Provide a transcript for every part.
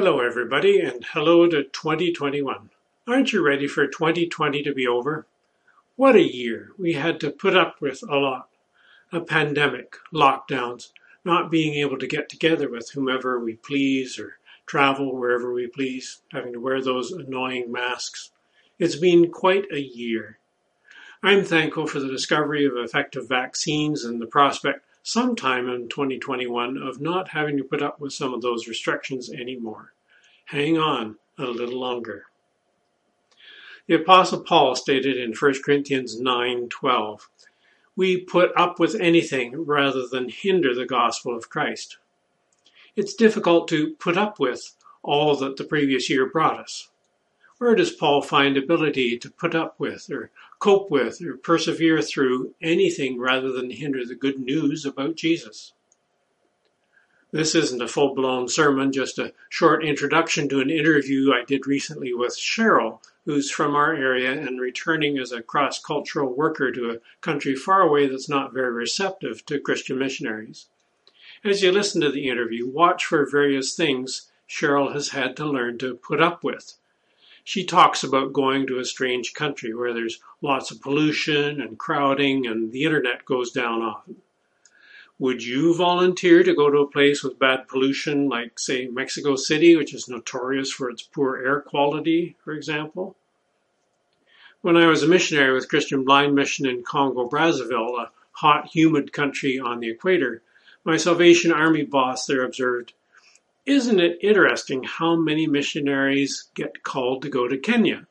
Hello, everybody, and hello to 2021. Aren't you ready for 2020 to be over? What a year! We had to put up with a lot. A pandemic, lockdowns, not being able to get together with whomever we please or travel wherever we please, having to wear those annoying masks. It's been quite a year. I'm thankful for the discovery of effective vaccines and the prospect sometime in 2021 of not having to put up with some of those restrictions anymore. Hang on a little longer. The apostle Paul stated in 1 Corinthians 9:12, "We put up with anything rather than hinder the gospel of Christ." It's difficult to put up with all that the previous year brought us. Where does Paul find ability to put up with, or cope with, or persevere through anything rather than hinder the good news about Jesus? This isn't a full blown sermon, just a short introduction to an interview I did recently with Cheryl, who's from our area and returning as a cross cultural worker to a country far away that's not very receptive to Christian missionaries. As you listen to the interview, watch for various things Cheryl has had to learn to put up with she talks about going to a strange country where there's lots of pollution and crowding and the internet goes down often. Would you volunteer to go to a place with bad pollution, like, say, Mexico City, which is notorious for its poor air quality, for example? When I was a missionary with Christian Blind Mission in Congo Brazzaville, a hot, humid country on the equator, my Salvation Army boss there observed, isn't it interesting how many missionaries get called to go to Kenya?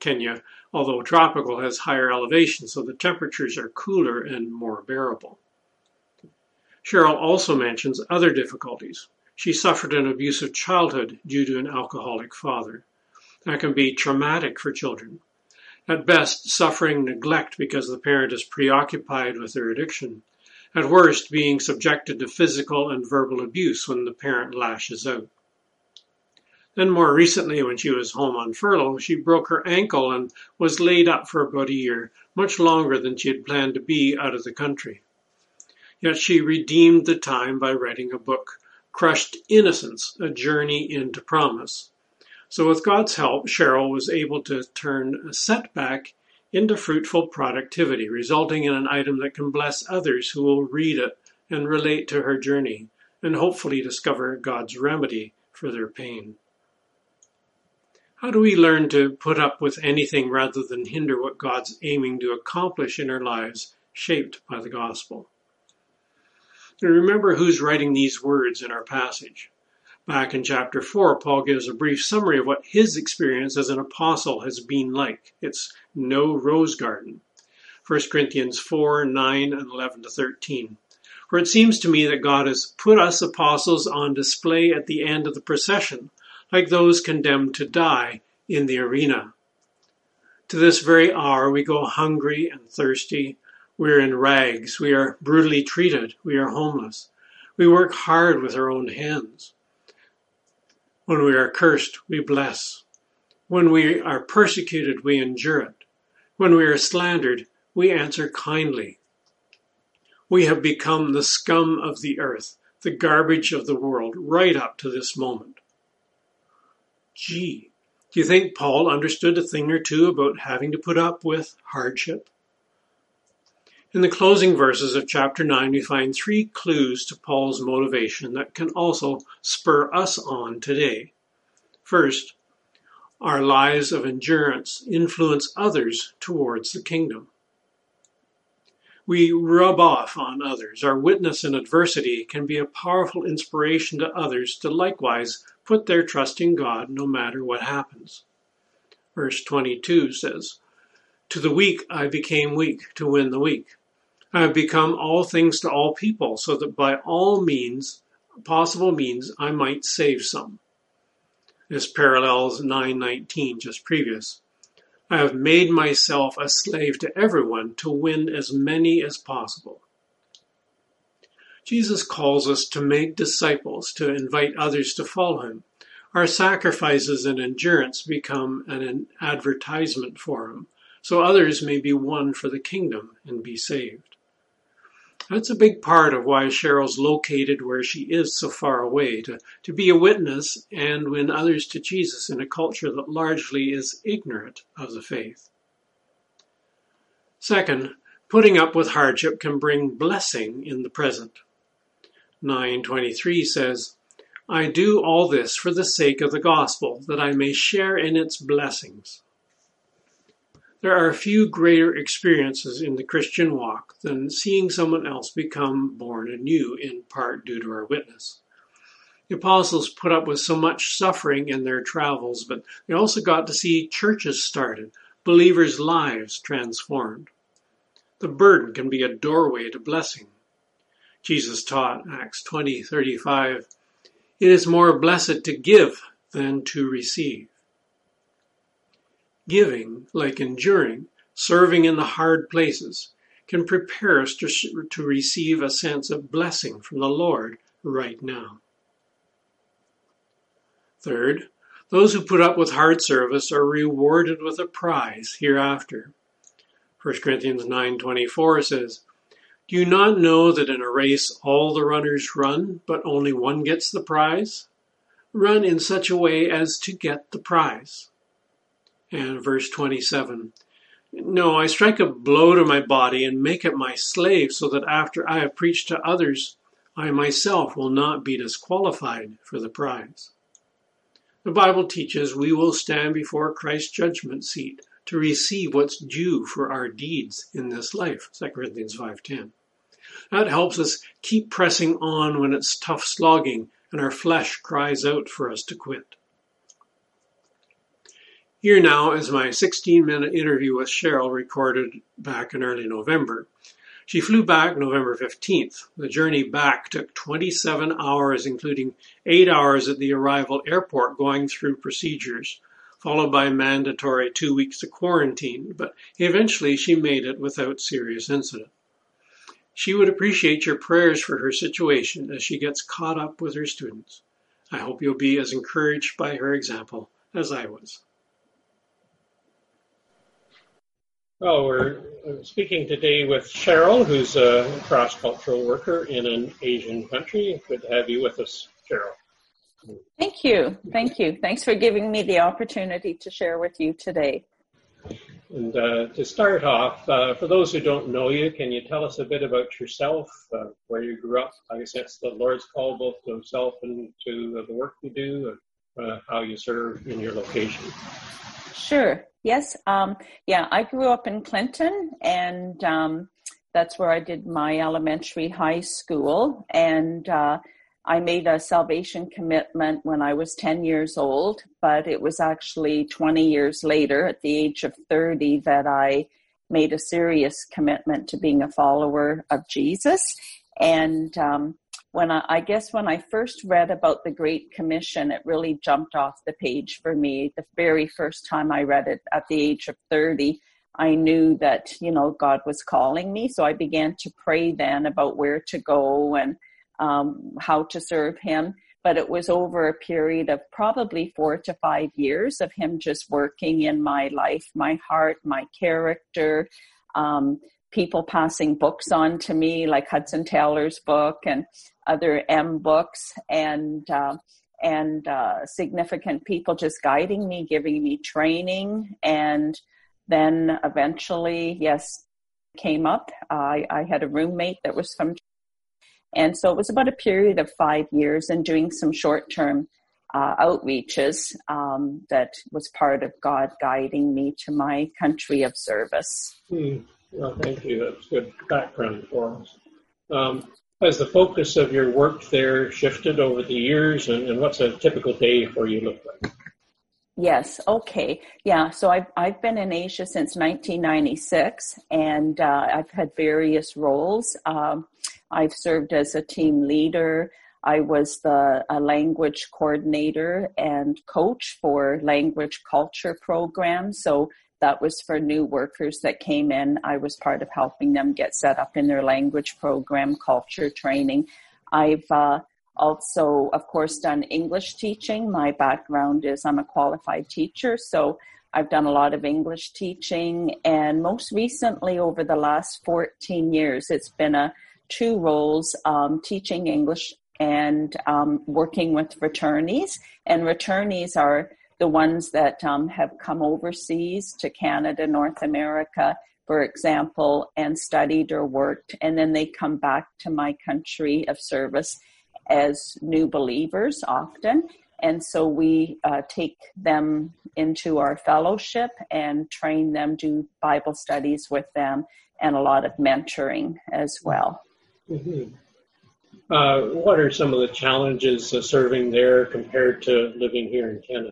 Kenya, although tropical, has higher elevation, so the temperatures are cooler and more bearable. Cheryl also mentions other difficulties. She suffered an abusive childhood due to an alcoholic father. That can be traumatic for children. At best, suffering neglect because the parent is preoccupied with their addiction at worst being subjected to physical and verbal abuse when the parent lashes out. Then, more recently, when she was home on furlough, she broke her ankle and was laid up for about a year, much longer than she had planned to be out of the country. Yet she redeemed the time by writing a book, Crushed Innocence A Journey into Promise. So, with God's help, Cheryl was able to turn a setback into fruitful productivity, resulting in an item that can bless others who will read it and relate to her journey, and hopefully discover God's remedy for their pain. How do we learn to put up with anything rather than hinder what God's aiming to accomplish in our lives, shaped by the gospel? And remember who's writing these words in our passage. Back in chapter 4, Paul gives a brief summary of what his experience as an apostle has been like. It's no rose garden. 1 Corinthians 4 9 and 11 to 13. For it seems to me that God has put us apostles on display at the end of the procession, like those condemned to die in the arena. To this very hour, we go hungry and thirsty. We are in rags. We are brutally treated. We are homeless. We work hard with our own hands. When we are cursed, we bless. When we are persecuted, we endure it. When we are slandered, we answer kindly. We have become the scum of the earth, the garbage of the world, right up to this moment. Gee, do you think Paul understood a thing or two about having to put up with hardship? In the closing verses of chapter 9, we find three clues to Paul's motivation that can also spur us on today. First, our lives of endurance influence others towards the kingdom. We rub off on others. Our witness in adversity can be a powerful inspiration to others to likewise put their trust in God no matter what happens. Verse 22 says, To the weak I became weak to win the weak. I have become all things to all people, so that by all means, possible means, I might save some. This parallels 919 just previous. I have made myself a slave to everyone to win as many as possible. Jesus calls us to make disciples, to invite others to follow him. Our sacrifices and endurance become an advertisement for him, so others may be won for the kingdom and be saved. That's a big part of why Cheryl's located where she is so far away, to, to be a witness and win others to Jesus in a culture that largely is ignorant of the faith. Second, putting up with hardship can bring blessing in the present. 923 says, I do all this for the sake of the gospel, that I may share in its blessings. There are few greater experiences in the Christian walk than seeing someone else become born anew, in part due to our witness. The apostles put up with so much suffering in their travels, but they also got to see churches started, believers' lives transformed. The burden can be a doorway to blessing. Jesus taught, Acts 20 35, it is more blessed to give than to receive. Giving, like enduring, serving in the hard places, can prepare us to, to receive a sense of blessing from the Lord right now. Third, those who put up with hard service are rewarded with a prize hereafter. 1 Corinthians 9:24 says, "Do you not know that in a race all the runners run, but only one gets the prize? Run in such a way as to get the prize." And verse 27 No, I strike a blow to my body and make it my slave, so that after I have preached to others, I myself will not be disqualified for the prize. The Bible teaches we will stand before Christ's judgment seat to receive what's due for our deeds in this life. 2 Corinthians 5:10. That helps us keep pressing on when it's tough slogging and our flesh cries out for us to quit. Here now is my 16 minute interview with Cheryl recorded back in early November. She flew back November 15th. The journey back took 27 hours, including 8 hours at the arrival airport going through procedures, followed by mandatory two weeks of quarantine, but eventually she made it without serious incident. She would appreciate your prayers for her situation as she gets caught up with her students. I hope you'll be as encouraged by her example as I was. Well, we're speaking today with Cheryl, who's a cross cultural worker in an Asian country. Good to have you with us, Cheryl. Thank you. Thank you. Thanks for giving me the opportunity to share with you today. And uh, to start off, uh, for those who don't know you, can you tell us a bit about yourself, uh, where you grew up? I guess that's the Lord's call both to Himself and to the work you do, and uh, how you serve in your location. Sure. Yes. Um, yeah, I grew up in Clinton, and um, that's where I did my elementary, high school, and uh, I made a salvation commitment when I was 10 years old, but it was actually 20 years later, at the age of 30, that I made a serious commitment to being a follower of Jesus. And um, when I, I, guess when I first read about the Great Commission, it really jumped off the page for me. The very first time I read it at the age of 30, I knew that, you know, God was calling me. So I began to pray then about where to go and um, how to serve Him. But it was over a period of probably four to five years of Him just working in my life, my heart, my character. Um, people passing books on to me, like Hudson Taylor's book and other M books, and uh, and uh, significant people just guiding me, giving me training, and then eventually, yes, came up. I, I had a roommate that was from, and so it was about a period of five years, and doing some short term uh, outreaches um, that was part of God guiding me to my country of service. Hmm. Well, thank you. That's good background for us. Um, has the focus of your work there shifted over the years, and, and what's a typical day for you look like? Yes. Okay. Yeah. So I've I've been in Asia since 1996, and uh, I've had various roles. Um, I've served as a team leader. I was the a language coordinator and coach for language culture programs. So that was for new workers that came in. I was part of helping them get set up in their language program, culture training. I've uh, also, of course, done English teaching. My background is I'm a qualified teacher, so I've done a lot of English teaching. And most recently, over the last 14 years, it's been a two roles um, teaching English and um, working with returnees. And returnees are the ones that um, have come overseas to Canada, North America, for example, and studied or worked, and then they come back to my country of service as new believers often. And so we uh, take them into our fellowship and train them, do Bible studies with them, and a lot of mentoring as well. Mm-hmm. Uh, what are some of the challenges serving there compared to living here in Canada?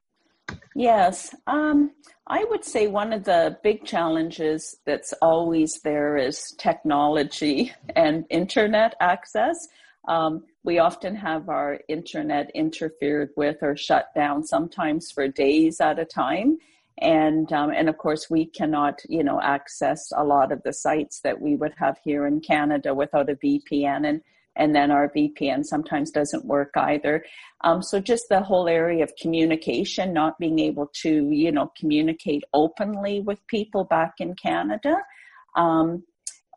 Yes, um, I would say one of the big challenges that's always there is technology and internet access. Um, we often have our internet interfered with or shut down, sometimes for days at a time. And um, and of course, we cannot, you know, access a lot of the sites that we would have here in Canada without a VPN. And and then our VPN sometimes doesn't work either. Um, so just the whole area of communication, not being able to, you know, communicate openly with people back in Canada. Um,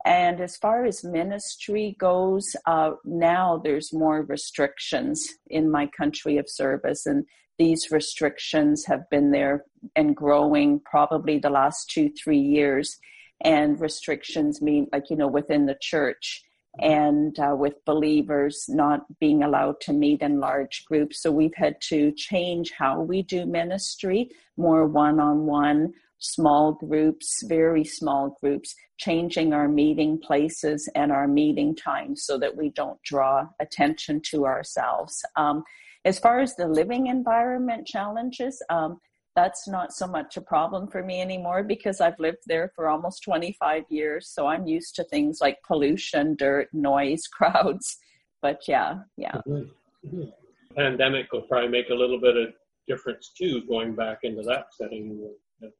and as far as ministry goes, uh, now there's more restrictions in my country of service, and these restrictions have been there and growing probably the last two, three years. And restrictions mean, like, you know, within the church and uh, with believers not being allowed to meet in large groups. So we've had to change how we do ministry, more one on one, small groups, very small groups, changing our meeting places and our meeting times so that we don't draw attention to ourselves. Um, as far as the living environment challenges, um, that's not so much a problem for me anymore because I've lived there for almost 25 years. So I'm used to things like pollution, dirt, noise, crowds. But yeah, yeah. Mm-hmm. Mm-hmm. Pandemic will probably make a little bit of difference too, going back into that setting.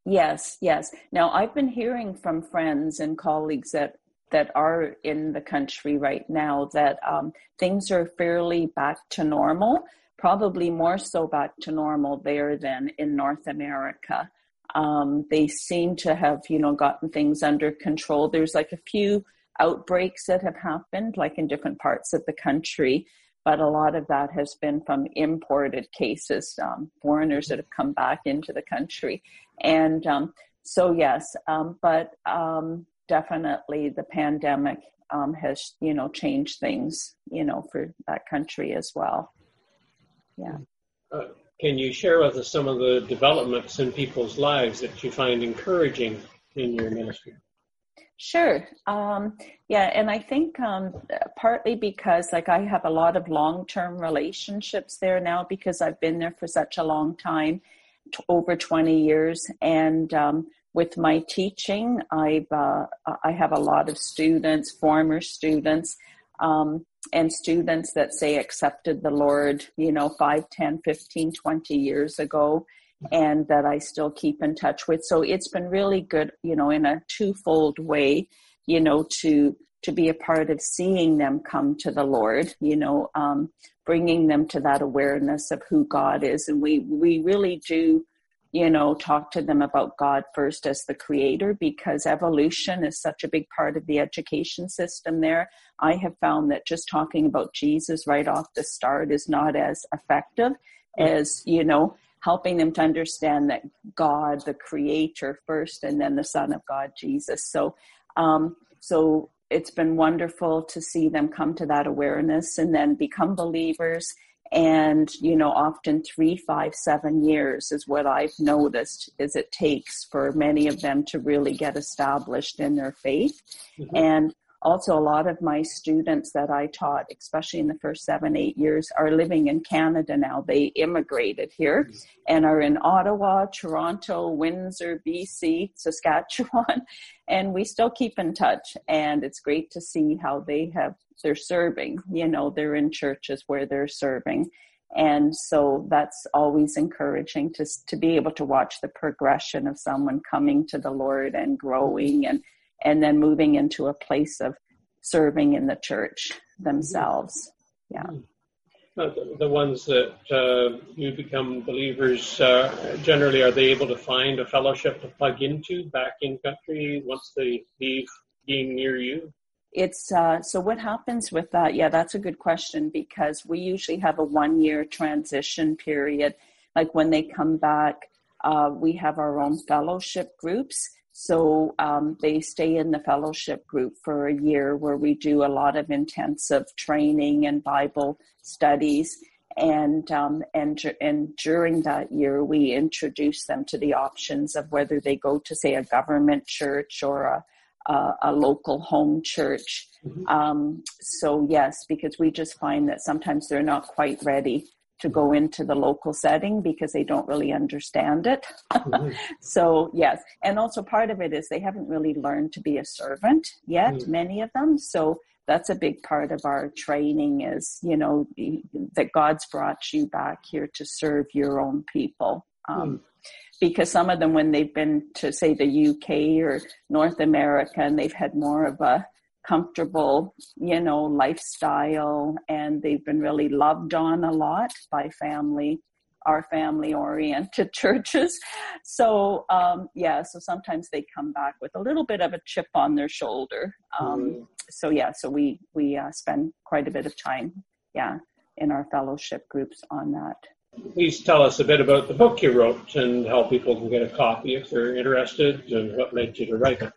Yes, yes. Now I've been hearing from friends and colleagues that that are in the country right now that um, things are fairly back to normal probably more so back to normal there than in North America. Um, they seem to have, you know, gotten things under control. There's like a few outbreaks that have happened, like in different parts of the country, but a lot of that has been from imported cases, um, foreigners that have come back into the country. And um, so, yes, um, but um, definitely the pandemic um, has, you know, changed things, you know, for that country as well yeah. Uh, can you share with us some of the developments in people's lives that you find encouraging in your ministry? Sure. Um, yeah, and I think um, partly because like I have a lot of long-term relationships there now because I've been there for such a long time, t- over 20 years, and um, with my teaching, I've uh, I have a lot of students, former students um, and students that say accepted the Lord, you know, 5, 10, 15, 20 years ago, and that I still keep in touch with. So it's been really good, you know, in a twofold way, you know, to to be a part of seeing them come to the Lord, you know, um, bringing them to that awareness of who God is, and we we really do you know, talk to them about God first as the creator because evolution is such a big part of the education system there. I have found that just talking about Jesus right off the start is not as effective as, you know, helping them to understand that God, the creator first, and then the Son of God, Jesus. So, um, so it's been wonderful to see them come to that awareness and then become believers and you know often three five seven years is what i've noticed is it takes for many of them to really get established in their faith mm-hmm. and also a lot of my students that i taught especially in the first seven eight years are living in canada now. They immigrated here and are in ottawa toronto windsor bc saskatchewan and we still keep in touch. And it's great to see how they have they're serving. You know they're in churches where they're serving. And so that's always encouraging to to be able to watch the progression of someone coming to the lord and growing and and then moving into a place of serving in the church themselves yeah uh, the, the, ones that uh, you become believers uh, generally are they able to find a fellowship to plug into back in country once they leave being near you it's uh, so what happens with that? Yeah, that's a good question because we usually have a one year transition period. Like when they come back, uh, we have our own fellowship groups. So um, they stay in the fellowship group for a year where we do a lot of intensive training and Bible studies. And, um, and, and during that year, we introduce them to the options of whether they go to, say, a government church or a, a, a local home church. Mm-hmm. Um, so, yes, because we just find that sometimes they're not quite ready to go into the local setting because they don't really understand it. mm-hmm. So, yes. And also, part of it is they haven't really learned to be a servant yet, mm-hmm. many of them. So, that's a big part of our training is, you know, that God's brought you back here to serve your own people. Um, mm because some of them, when they've been to, say, the UK or North America, and they've had more of a comfortable, you know, lifestyle, and they've been really loved on a lot by family, our family oriented churches. So, um, yeah, so sometimes they come back with a little bit of a chip on their shoulder. Um, mm. So, yeah, so we, we uh, spend quite a bit of time, yeah, in our fellowship groups on that please tell us a bit about the book you wrote and how people can get a copy if they're interested and what led you to write it.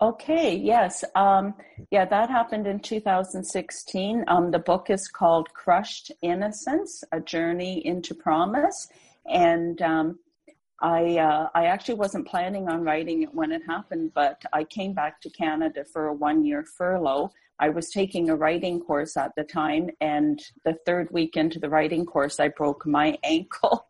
Okay, yes. Um, yeah, that happened in 2016. Um, the book is called Crushed Innocence A Journey into Promise. And um, I, uh, I actually wasn't planning on writing it when it happened, but I came back to Canada for a one year furlough I was taking a writing course at the time, and the third week into the writing course, I broke my ankle,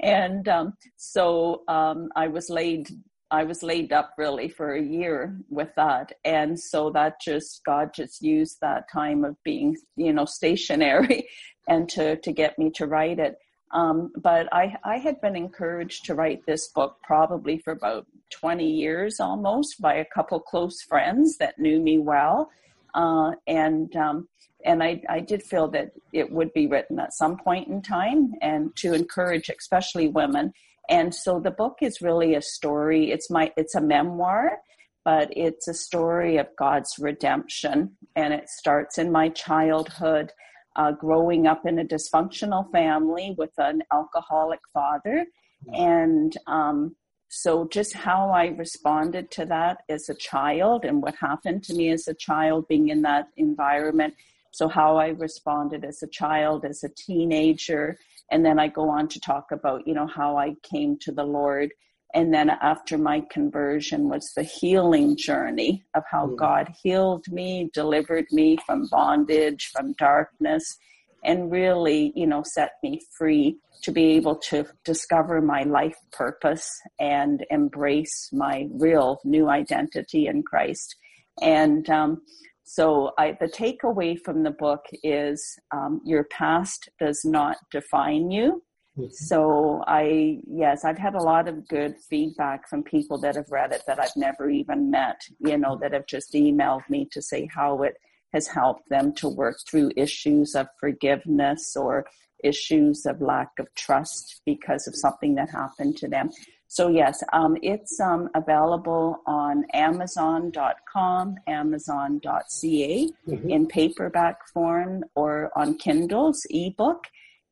and um, so um, I was laid. I was laid up really for a year with that, and so that just God just used that time of being, you know, stationary, and to to get me to write it. Um, but I, I had been encouraged to write this book probably for about 20 years almost by a couple close friends that knew me well uh, and um, and I, I did feel that it would be written at some point in time and to encourage especially women and so the book is really a story it's my it's a memoir but it's a story of god's redemption and it starts in my childhood uh, growing up in a dysfunctional family with an alcoholic father and um, so, just how I responded to that as a child and what happened to me as a child being in that environment. So, how I responded as a child, as a teenager. And then I go on to talk about, you know, how I came to the Lord. And then after my conversion was the healing journey of how mm-hmm. God healed me, delivered me from bondage, from darkness, and really, you know, set me free to be able to discover my life purpose and embrace my real new identity in Christ. And um, so, I, the takeaway from the book is um, your past does not define you. Mm-hmm. So, I, yes, I've had a lot of good feedback from people that have read it that I've never even met, you know, that have just emailed me to say how it has helped them to work through issues of forgiveness or issues of lack of trust because of something that happened to them. So yes, um, it's um, available on Amazon.com, Amazon.ca mm-hmm. in paperback form or on Kindle's ebook.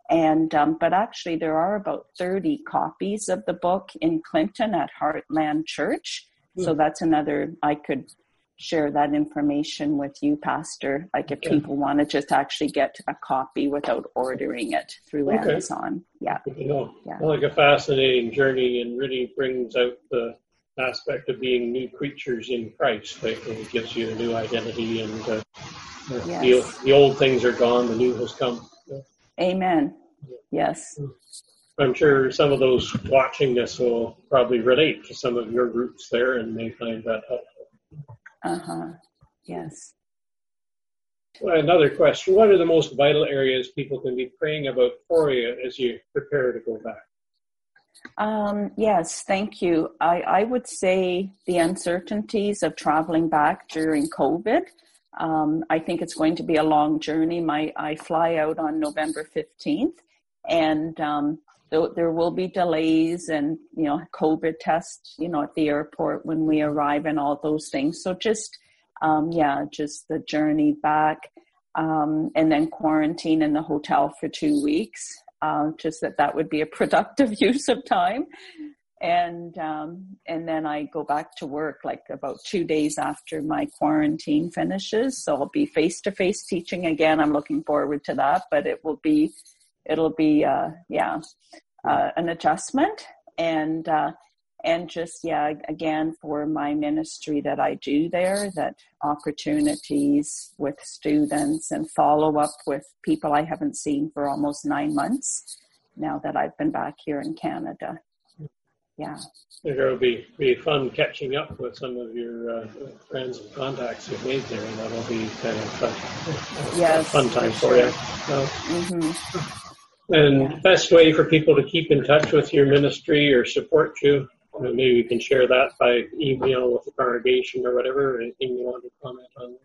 And um, but actually, there are about thirty copies of the book in Clinton at Heartland Church. Mm-hmm. So that's another I could share that information with you, Pastor. Like if okay. people want to just actually get a copy without ordering it through okay. Amazon. Yeah. yeah. Like a fascinating journey and really brings out the aspect of being new creatures in Christ. Like it gives you a new identity and uh, yes. the, the old things are gone, the new has come. Amen. Yes. I'm sure some of those watching this will probably relate to some of your groups there and may find that helpful. Uh huh. Yes. Well, another question. What are the most vital areas people can be praying about for you as you prepare to go back? Um, yes, thank you. I, I would say the uncertainties of traveling back during COVID. Um, I think it's going to be a long journey. My I fly out on November fifteenth, and um, there will be delays and you know covid tests you know at the airport when we arrive and all those things so just um, yeah, just the journey back, um, and then quarantine in the hotel for two weeks. Uh, just that that would be a productive use of time, and um, and then I go back to work like about two days after my quarantine finishes. So I'll be face to face teaching again. I'm looking forward to that, but it will be it'll be uh, yeah uh, an adjustment. And uh, and just yeah again for my ministry that i do there that opportunities with students and follow up with people i haven't seen for almost nine months now that i've been back here in canada. Yeah. It'll be be fun catching up with some of your uh, friends and contacts you've made there and that'll be kind of a, yes, fun time for, for you. so, mm-hmm. And yeah. best way for people to keep in touch with your ministry or support you maybe you can share that by email with the congregation or whatever. Anything you want to comment on?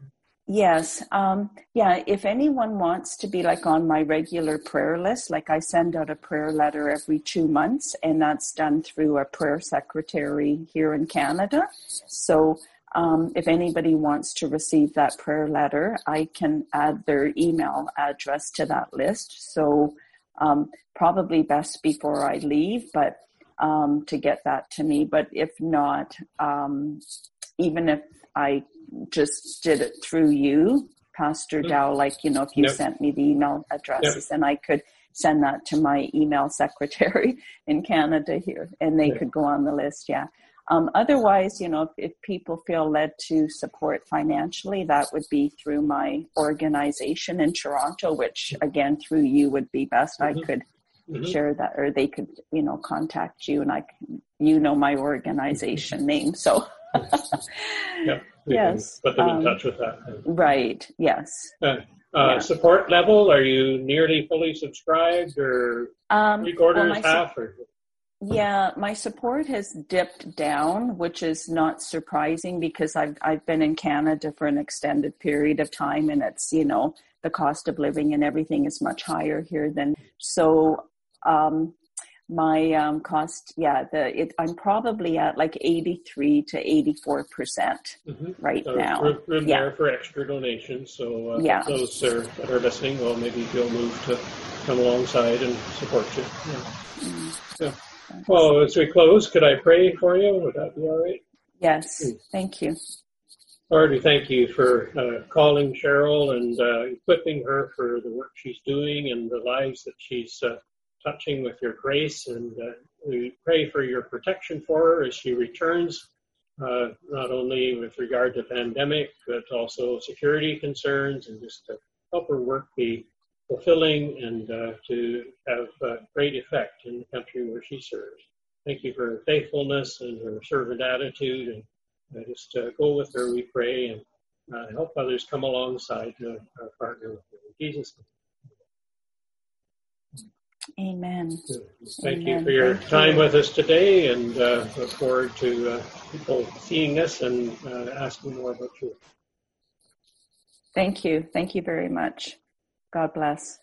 Yes. Um, yeah. If anyone wants to be like on my regular prayer list, like I send out a prayer letter every two months, and that's done through a prayer secretary here in Canada. So um, if anybody wants to receive that prayer letter, I can add their email address to that list. So um, probably best before I leave, but um, to get that to me. But if not, um, even if I just did it through you, Pastor mm-hmm. Dow, like, you know, if you yep. sent me the email addresses yep. and I could send that to my email secretary in Canada here and they yep. could go on the list. Yeah. Um, otherwise, you know, if, if, people feel led to support financially, that would be through my organization in Toronto, which again, through you would be best. Mm-hmm. I could mm-hmm. share that, or they could, you know, contact you, and I, can, you know, my organization name, so. yeah, yes. Put them in um, touch with that. Right. Yes. Uh, uh, yeah. Support level? Are you nearly fully subscribed, or um, three quarters, well, half, su- or? Yeah, my support has dipped down, which is not surprising because I've I've been in Canada for an extended period of time, and it's you know the cost of living and everything is much higher here than so um, my um, cost, yeah, the it, I'm probably at like 83 to 84 percent mm-hmm. right so now. Room, room yeah. there for extra donations. So uh, yeah. those are, that are listening, well, maybe you'll move to come alongside and support you. Yeah. Mm-hmm. yeah. Well, as we close, could I pray for you? Would that be all right? Yes. Mm. Thank you. Lord, we thank you for uh, calling Cheryl and uh, equipping her for the work she's doing and the lives that she's uh, touching with your grace. And uh, we pray for your protection for her as she returns, uh, not only with regard to pandemic, but also security concerns and just to help her work be fulfilling and uh, to have great effect in the country where she serves. Thank you for her faithfulness and her servant attitude. And uh, just go with her, we pray, and uh, help others come alongside to partner with her. In Jesus' name. Amen. Thank Amen. you for your Thank time you. with us today and uh, look forward to uh, people seeing us and uh, asking more about you. Thank you. Thank you very much. God bless.